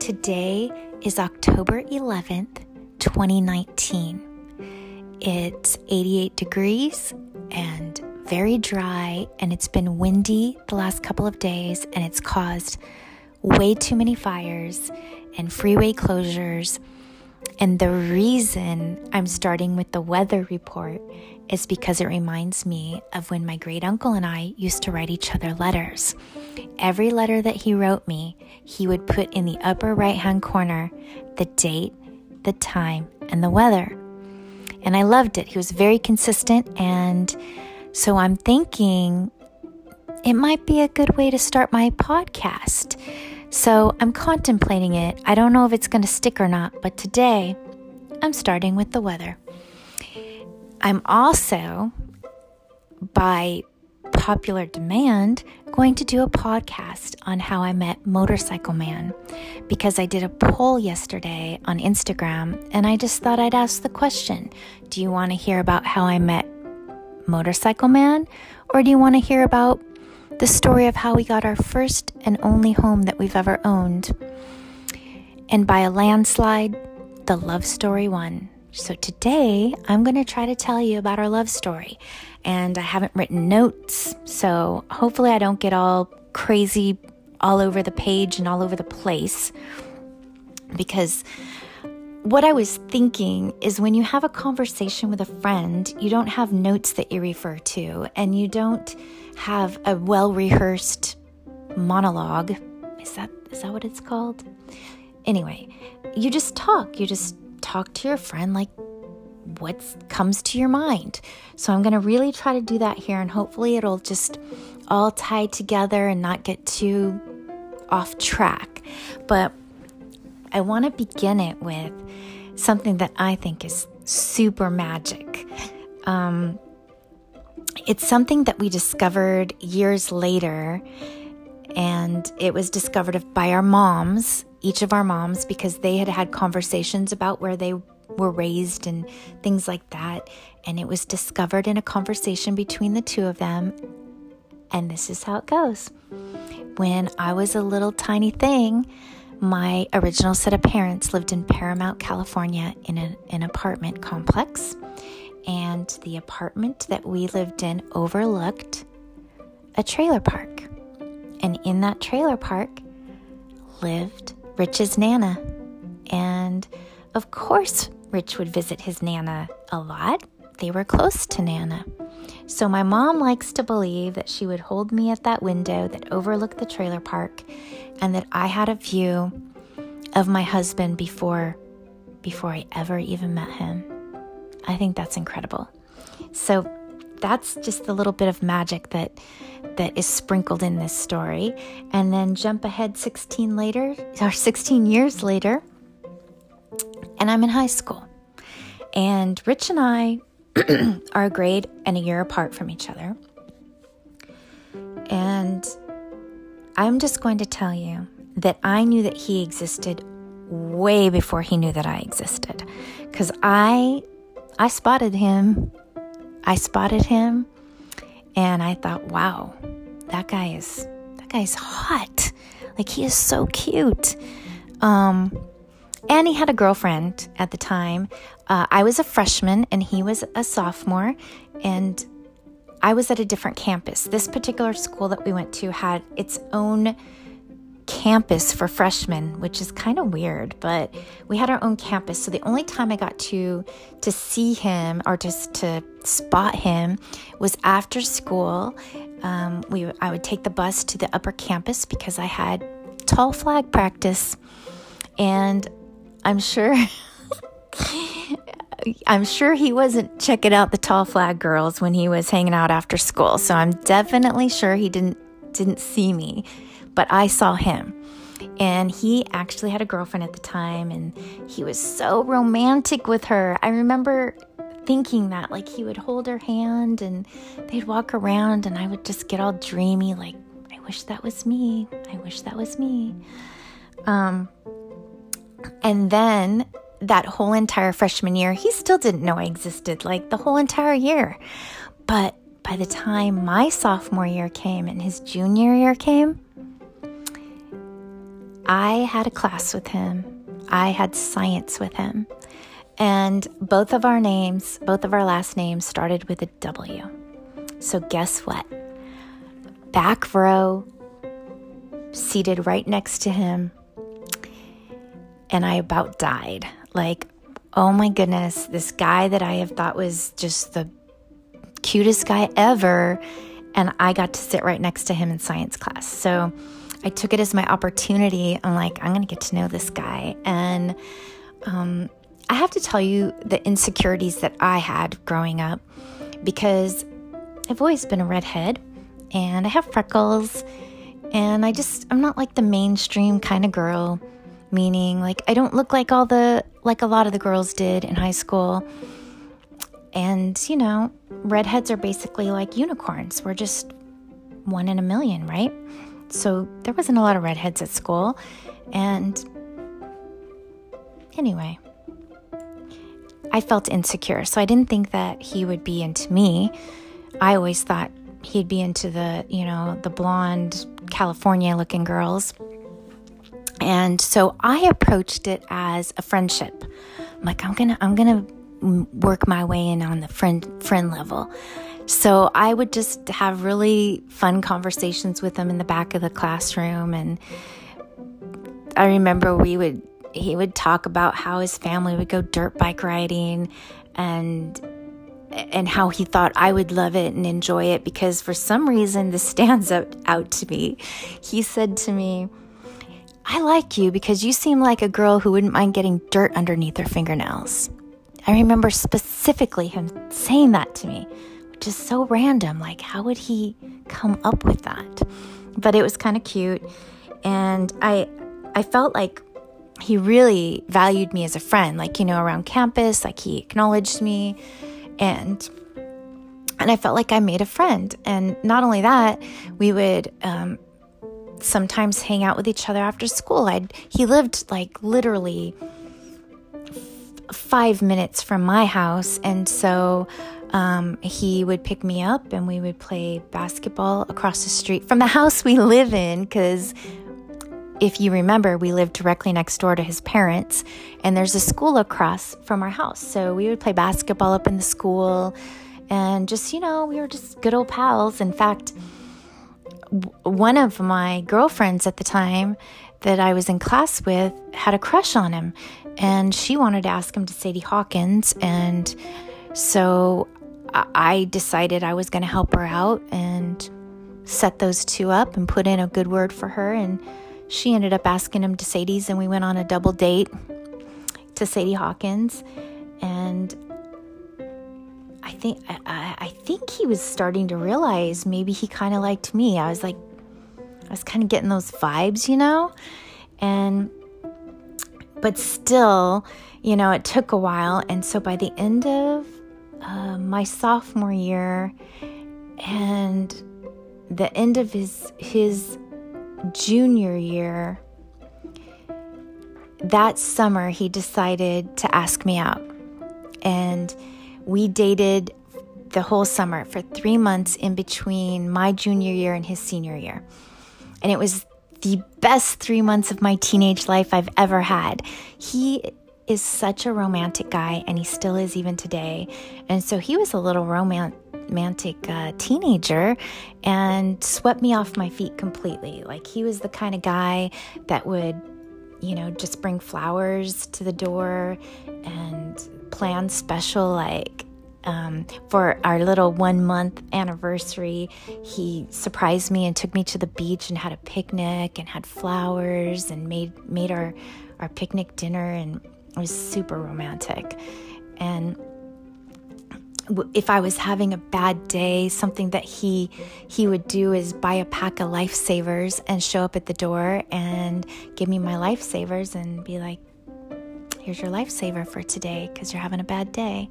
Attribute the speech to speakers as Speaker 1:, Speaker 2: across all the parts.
Speaker 1: Today is October 11th, 2019. It's 88 degrees and very dry, and it's been windy the last couple of days, and it's caused way too many fires and freeway closures. And the reason I'm starting with the weather report is because it reminds me of when my great uncle and I used to write each other letters. Every letter that he wrote me, he would put in the upper right hand corner the date, the time, and the weather. And I loved it. He was very consistent. And so I'm thinking it might be a good way to start my podcast. So I'm contemplating it. I don't know if it's going to stick or not, but today I'm starting with the weather. I'm also, by popular demand, going to do a podcast on how I met Motorcycle Man because I did a poll yesterday on Instagram and I just thought I'd ask the question Do you want to hear about how I met Motorcycle Man or do you want to hear about the story of how we got our first and only home that we've ever owned? And by a landslide, the love story won. So today I'm going to try to tell you about our love story. And I haven't written notes, so hopefully I don't get all crazy all over the page and all over the place. Because what I was thinking is when you have a conversation with a friend, you don't have notes that you refer to, and you don't have a well rehearsed monologue. Is that is that what it's called? Anyway, you just talk. You just talk to your friend like what comes to your mind. So I'm going to really try to do that here and hopefully it'll just all tie together and not get too off track. But I want to begin it with something that I think is super magic. Um, it's something that we discovered years later, and it was discovered by our moms each of our moms because they had had conversations about where they were raised and things like that. And it was discovered in a conversation between the two of them. And this is how it goes. When I was a little tiny thing, my original set of parents lived in Paramount, California, in an apartment complex. And the apartment that we lived in overlooked a trailer park. And in that trailer park lived Rich's Nana. And of course, Rich would visit his Nana a lot. They were close to Nana. So my mom likes to believe that she would hold me at that window that overlooked the trailer park and that I had a view of my husband before before I ever even met him. I think that's incredible. So that's just a little bit of magic that that is sprinkled in this story. And then jump ahead 16 later or 16 years later, and I'm in high school. And Rich and I are a grade and a year apart from each other. And I'm just going to tell you that I knew that he existed way before he knew that I existed. Cuz I I spotted him I spotted him and I thought, wow, that guy is that guy's hot. Like he is so cute. Um, and he had a girlfriend at the time. Uh, I was a freshman and he was a sophomore, and I was at a different campus. This particular school that we went to had its own campus for freshmen, which is kind of weird, but we had our own campus. So the only time I got to to see him or just to spot him was after school. Um, we I would take the bus to the upper campus because I had tall flag practice, and I'm sure. I'm sure he wasn't checking out the tall flag girls when he was hanging out after school. So I'm definitely sure he didn't didn't see me but I saw him. And he actually had a girlfriend at the time, and he was so romantic with her. I remember thinking that, like, he would hold her hand and they'd walk around, and I would just get all dreamy, like, I wish that was me. I wish that was me. Um, and then that whole entire freshman year, he still didn't know I existed, like the whole entire year. But by the time my sophomore year came and his junior year came, I had a class with him. I had science with him. And both of our names, both of our last names started with a W. So guess what? Back row, seated right next to him, and I about died. Like, oh my goodness, this guy that I have thought was just the cutest guy ever. And I got to sit right next to him in science class. So I took it as my opportunity. I'm like, I'm going to get to know this guy. And um, I have to tell you the insecurities that I had growing up because I've always been a redhead and I have freckles. And I just, I'm not like the mainstream kind of girl, meaning like I don't look like all the, like a lot of the girls did in high school. And, you know, redheads are basically like unicorns. We're just one in a million, right? So there wasn't a lot of redheads at school. And anyway, I felt insecure. So I didn't think that he would be into me. I always thought he'd be into the, you know, the blonde California looking girls. And so I approached it as a friendship. I'm like, I'm going to I'm going to work my way in on the friend friend level. So I would just have really fun conversations with him in the back of the classroom. And I remember we would, he would talk about how his family would go dirt bike riding and and how he thought I would love it and enjoy it because for some reason this stands out, out to me. He said to me, I like you because you seem like a girl who wouldn't mind getting dirt underneath her fingernails. I remember specifically him saying that to me just so random. Like, how would he come up with that? But it was kind of cute. And I, I felt like he really valued me as a friend, like, you know, around campus, like he acknowledged me and and I felt like I made a friend. And not only that, we would um, sometimes hang out with each other after school. I'd he lived like literally five minutes from my house, and so um, he would pick me up and we would play basketball across the street from the house we live in because if you remember, we lived directly next door to his parents, and there's a school across from our house. So we would play basketball up in the school, and just, you know, we were just good old pals. In fact, one of my girlfriends at the time that I was in class with had a crush on him, and she wanted to ask him to Sadie Hawkins. And so I decided I was going to help her out and set those two up and put in a good word for her. And she ended up asking him to Sadie's, and we went on a double date to Sadie Hawkins. And I think I, I think he was starting to realize maybe he kind of liked me. I was like, I was kind of getting those vibes, you know, and but still, you know, it took a while. And so by the end of uh, my sophomore year and the end of his his junior year that summer he decided to ask me out. And we dated the whole summer for 3 months in between my junior year and his senior year. And it was the best 3 months of my teenage life I've ever had. He is such a romantic guy, and he still is even today. And so he was a little romantic uh, teenager and swept me off my feet completely. Like he was the kind of guy that would, you know, just bring flowers to the door and plan special like um, for our little one month anniversary, he surprised me and took me to the beach and had a picnic and had flowers and made made our our picnic dinner and it was super romantic. And if I was having a bad day, something that he he would do is buy a pack of lifesavers and show up at the door and give me my lifesavers and be like, "Here's your lifesaver for today because you're having a bad day."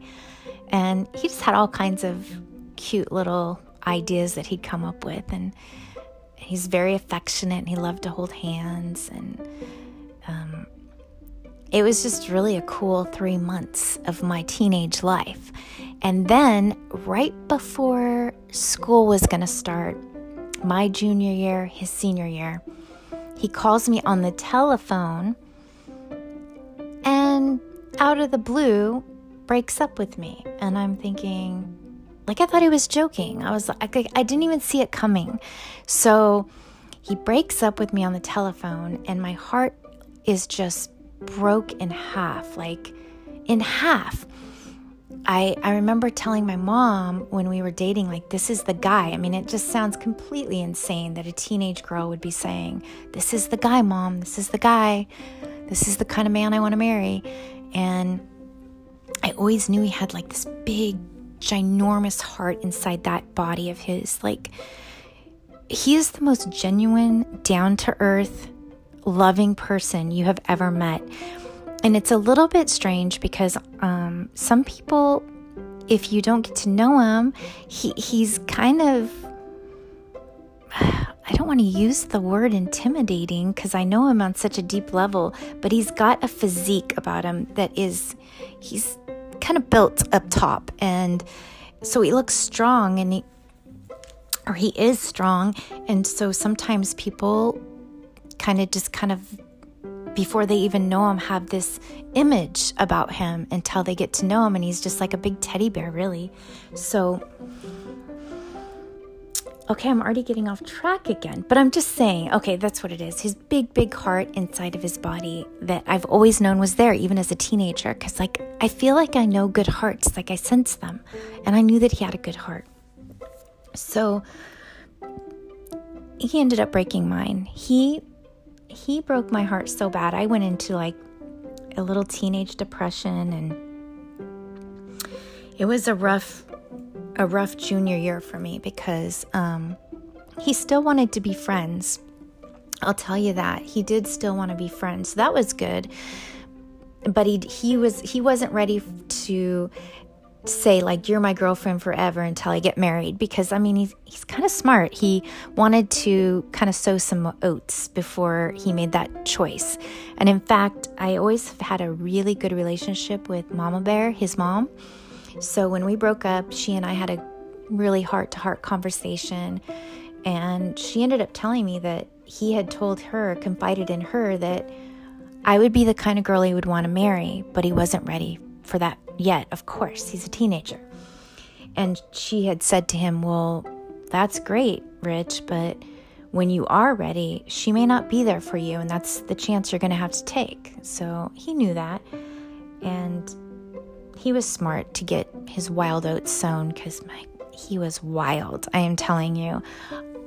Speaker 1: And he just had all kinds of cute little ideas that he'd come up with, and he's very affectionate and he loved to hold hands and um, it was just really a cool three months of my teenage life. And then, right before school was going to start my junior year, his senior year. He calls me on the telephone and out of the blue breaks up with me. And I'm thinking, like, I thought he was joking. I was like, I didn't even see it coming. So he breaks up with me on the telephone, and my heart is just broke in half like in half. I, I remember telling my mom when we were dating, like, this is the guy. I mean, it just sounds completely insane that a teenage girl would be saying, This is the guy, mom. This is the guy. This is the kind of man I want to marry. And I always knew he had like this big, ginormous heart inside that body of his. Like, he is the most genuine, down to earth, loving person you have ever met. And it's a little bit strange because um, some people, if you don't get to know him, he, he's kind of, I don't want to use the word intimidating because I know him on such a deep level, but he's got a physique about him that is, he's kind of built up top. And so he looks strong and he, or he is strong. And so sometimes people kind of just kind of before they even know him have this image about him until they get to know him and he's just like a big teddy bear really. So okay i'm already getting off track again but i'm just saying okay that's what it is. His big big heart inside of his body that i've always known was there even as a teenager because like i feel like i know good hearts like i sense them and i knew that he had a good heart. So he ended up breaking mine. He he broke my heart so bad. I went into like a little teenage depression and it was a rough a rough junior year for me because um, he still wanted to be friends. I'll tell you that. He did still want to be friends. So that was good. But he he was he wasn't ready to say like you're my girlfriend forever until I get married because I mean he's he's kind of smart. He wanted to kind of sow some oats before he made that choice. And in fact, I always have had a really good relationship with Mama Bear, his mom. So when we broke up, she and I had a really heart-to-heart conversation and she ended up telling me that he had told her, confided in her that I would be the kind of girl he would want to marry, but he wasn't ready for that yet, of course. He's a teenager. And she had said to him, Well, that's great, Rich, but when you are ready, she may not be there for you, and that's the chance you're going to have to take. So he knew that. And he was smart to get his wild oats sown because he was wild. I am telling you.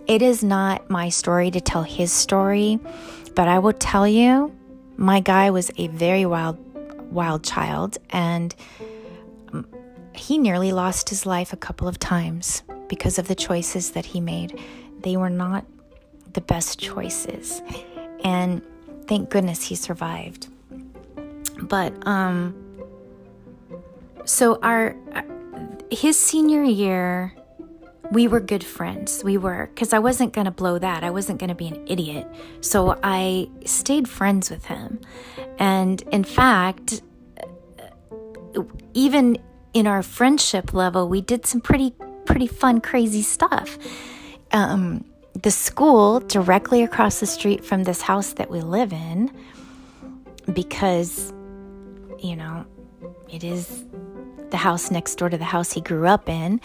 Speaker 1: It is not my story to tell his story, but I will tell you, my guy was a very wild wild child, and he nearly lost his life a couple of times because of the choices that he made. They were not the best choices, and thank goodness he survived. But um, so our his senior year we were good friends. We were, because I wasn't going to blow that. I wasn't going to be an idiot. So I stayed friends with him. And in fact, even in our friendship level, we did some pretty, pretty fun, crazy stuff. Um, the school directly across the street from this house that we live in, because, you know, it is the house next door to the house he grew up in.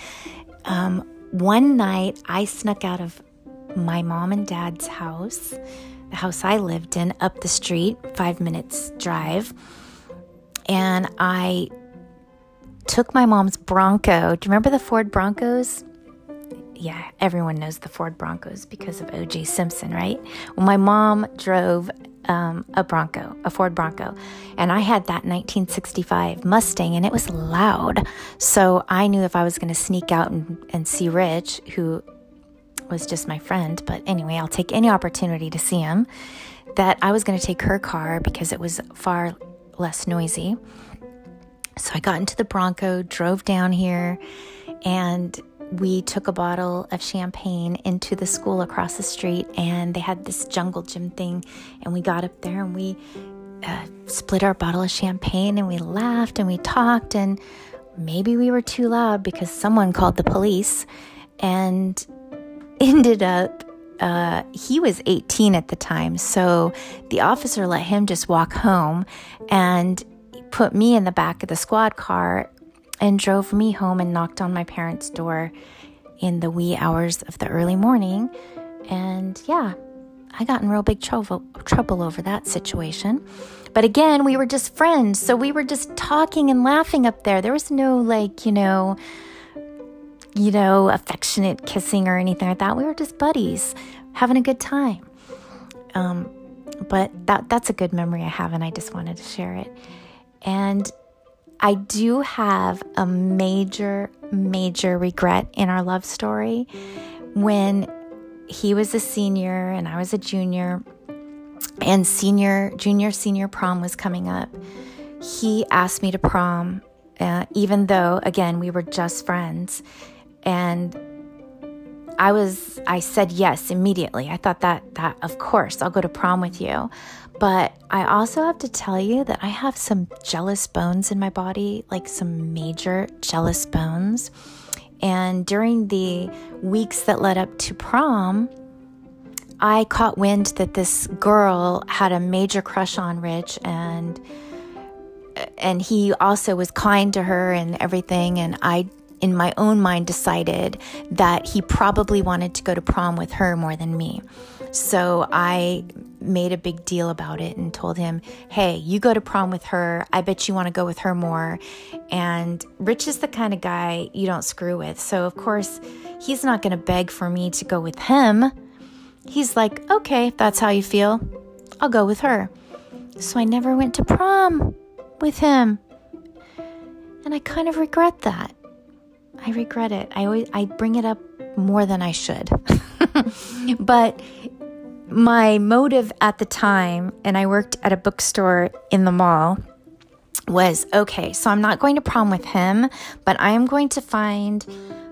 Speaker 1: Um, one night I snuck out of my mom and dad's house, house I lived in, up the street, five minutes drive, and I took my mom's Bronco. Do you remember the Ford Broncos? Yeah, everyone knows the Ford Broncos because of O.J. Simpson, right? Well, my mom drove um, a Bronco, a Ford Bronco. And I had that 1965 Mustang and it was loud. So I knew if I was going to sneak out and, and see Rich, who was just my friend, but anyway, I'll take any opportunity to see him, that I was going to take her car because it was far less noisy. So I got into the Bronco, drove down here, and we took a bottle of champagne into the school across the street and they had this jungle gym thing and we got up there and we uh, split our bottle of champagne and we laughed and we talked and maybe we were too loud because someone called the police and ended up uh, he was 18 at the time, so the officer let him just walk home and put me in the back of the squad car and drove me home and knocked on my parents' door in the wee hours of the early morning. And yeah, I got in real big trouble trouble over that situation. But again, we were just friends, so we were just talking and laughing up there. There was no like, you know, you know, affectionate kissing or anything like that. We were just buddies, having a good time. Um, but that that's a good memory I have, and I just wanted to share it. And I do have a major, major regret in our love story when he was a senior and I was a junior, and senior, junior, senior prom was coming up. He asked me to prom, uh, even though, again, we were just friends. And I was I said yes immediately. I thought that that of course I'll go to prom with you. But I also have to tell you that I have some jealous bones in my body, like some major jealous bones. And during the weeks that led up to prom, I caught wind that this girl had a major crush on Rich and and he also was kind to her and everything and I in my own mind decided that he probably wanted to go to prom with her more than me. So I made a big deal about it and told him, hey, you go to prom with her. I bet you want to go with her more. And Rich is the kind of guy you don't screw with. So, of course, he's not going to beg for me to go with him. He's like, okay, if that's how you feel, I'll go with her. So I never went to prom with him. And I kind of regret that. I regret it. I always I bring it up more than I should. but my motive at the time, and I worked at a bookstore in the mall, was okay, so I'm not going to prom with him, but I am going to find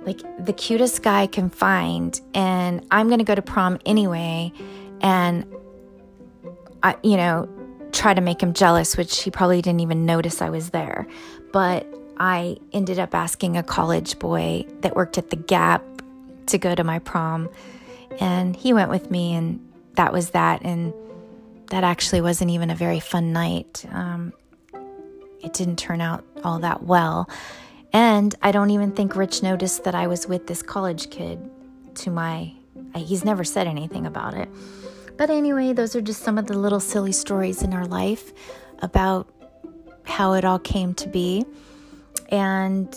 Speaker 1: like the cutest guy I can find, and I'm going to go to prom anyway, and I, you know, try to make him jealous, which he probably didn't even notice I was there. But I ended up asking a college boy that worked at the Gap to go to my prom, and he went with me, and that was that. And that actually wasn't even a very fun night. Um, it didn't turn out all that well. And I don't even think Rich noticed that I was with this college kid to my, he's never said anything about it. But anyway, those are just some of the little silly stories in our life about how it all came to be. And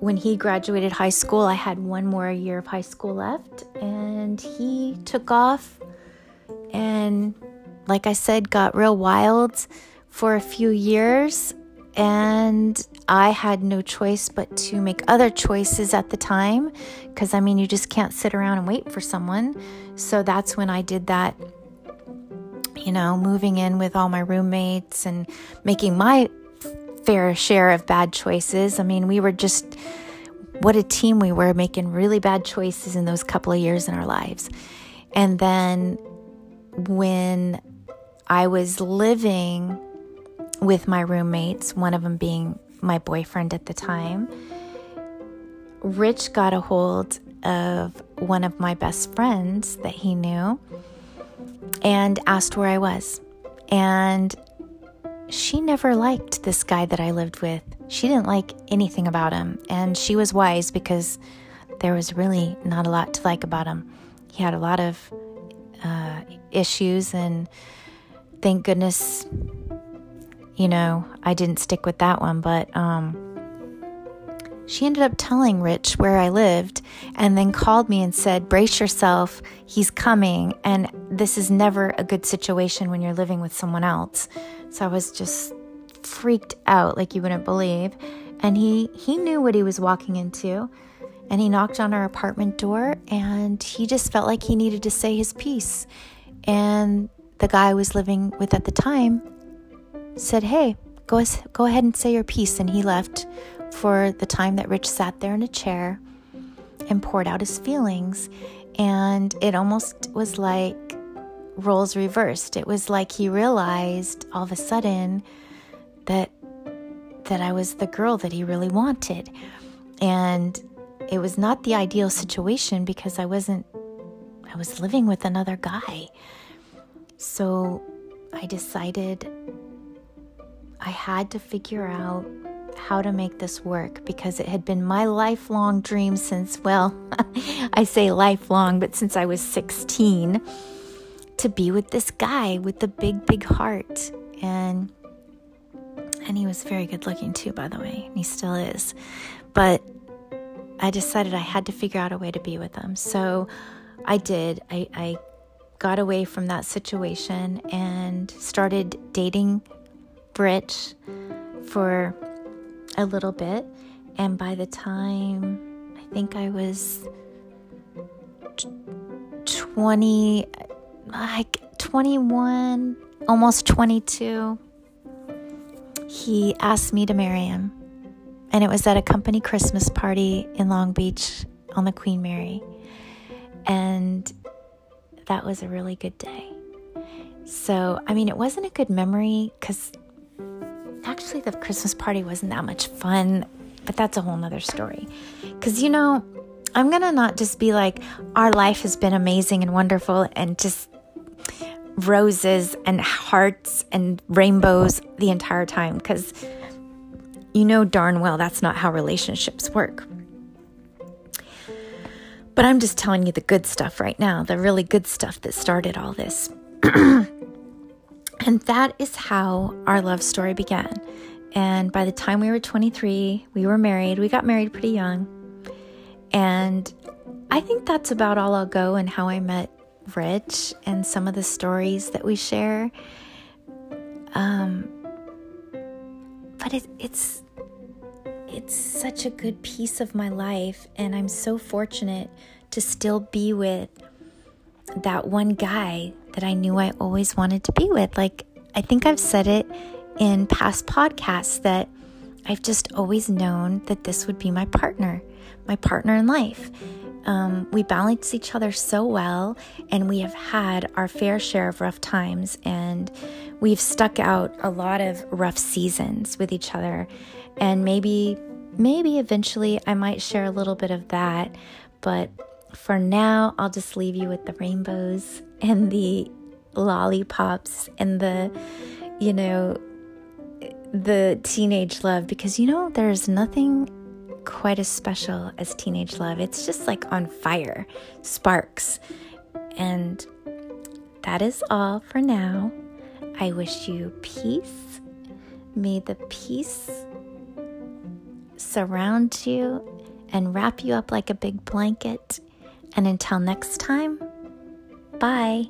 Speaker 1: when he graduated high school, I had one more year of high school left, and he took off and, like I said, got real wild for a few years. And I had no choice but to make other choices at the time because I mean, you just can't sit around and wait for someone. So that's when I did that you know, moving in with all my roommates and making my fair share of bad choices. I mean, we were just what a team we were making really bad choices in those couple of years in our lives. And then when I was living with my roommates, one of them being my boyfriend at the time, Rich got a hold of one of my best friends that he knew and asked where I was. And she never liked this guy that I lived with. She didn't like anything about him, and she was wise because there was really not a lot to like about him. He had a lot of uh, issues, and thank goodness, you know, I didn't stick with that one. But um, she ended up telling Rich where I lived and then called me and said, Brace yourself, he's coming. And this is never a good situation when you're living with someone else. So I was just freaked out like you wouldn't believe. And he, he knew what he was walking into. And he knocked on our apartment door and he just felt like he needed to say his piece. And the guy I was living with at the time said, Hey, go, go ahead and say your piece. And he left for the time that Rich sat there in a chair and poured out his feelings. And it almost was like roles reversed. It was like he realized all of a sudden that that I was the girl that he really wanted. And it was not the ideal situation because I wasn't, I was living with another guy. So I decided I had to figure out how to make this work because it had been my lifelong dream since, well, I say lifelong, but since I was 16 to be with this guy with the big, big heart. And and he was very good looking too, by the way, and he still is. But I decided I had to figure out a way to be with him. So I did. I, I got away from that situation and started dating Rich for a little bit. And by the time I think I was 20, like 21, almost 22, he asked me to marry him. And it was at a company Christmas party in Long Beach on the Queen Mary. And that was a really good day. So, I mean, it wasn't a good memory because actually the Christmas party wasn't that much fun, but that's a whole nother story. Because, you know, I'm going to not just be like, our life has been amazing and wonderful and just roses and hearts and rainbows the entire time because you know darn well that's not how relationships work. But I'm just telling you the good stuff right now, the really good stuff that started all this. and that is how our love story began. And by the time we were 23, we were married. We got married pretty young. And I think that's about all I'll go and how I met Rich and some of the stories that we share. Um, but it, it's it's such a good piece of my life, and I'm so fortunate to still be with that one guy that I knew I always wanted to be with. Like I think I've said it in past podcasts that I've just always known that this would be my partner, my partner in life. Um, we balance each other so well, and we have had our fair share of rough times, and we've stuck out a lot of rough seasons with each other. And maybe, maybe eventually I might share a little bit of that, but for now, I'll just leave you with the rainbows and the lollipops and the, you know, the teenage love because you know, there's nothing quite as special as teenage love. It's just like on fire, sparks. And that is all for now. I wish you peace. May the peace surround you and wrap you up like a big blanket. And until next time, bye.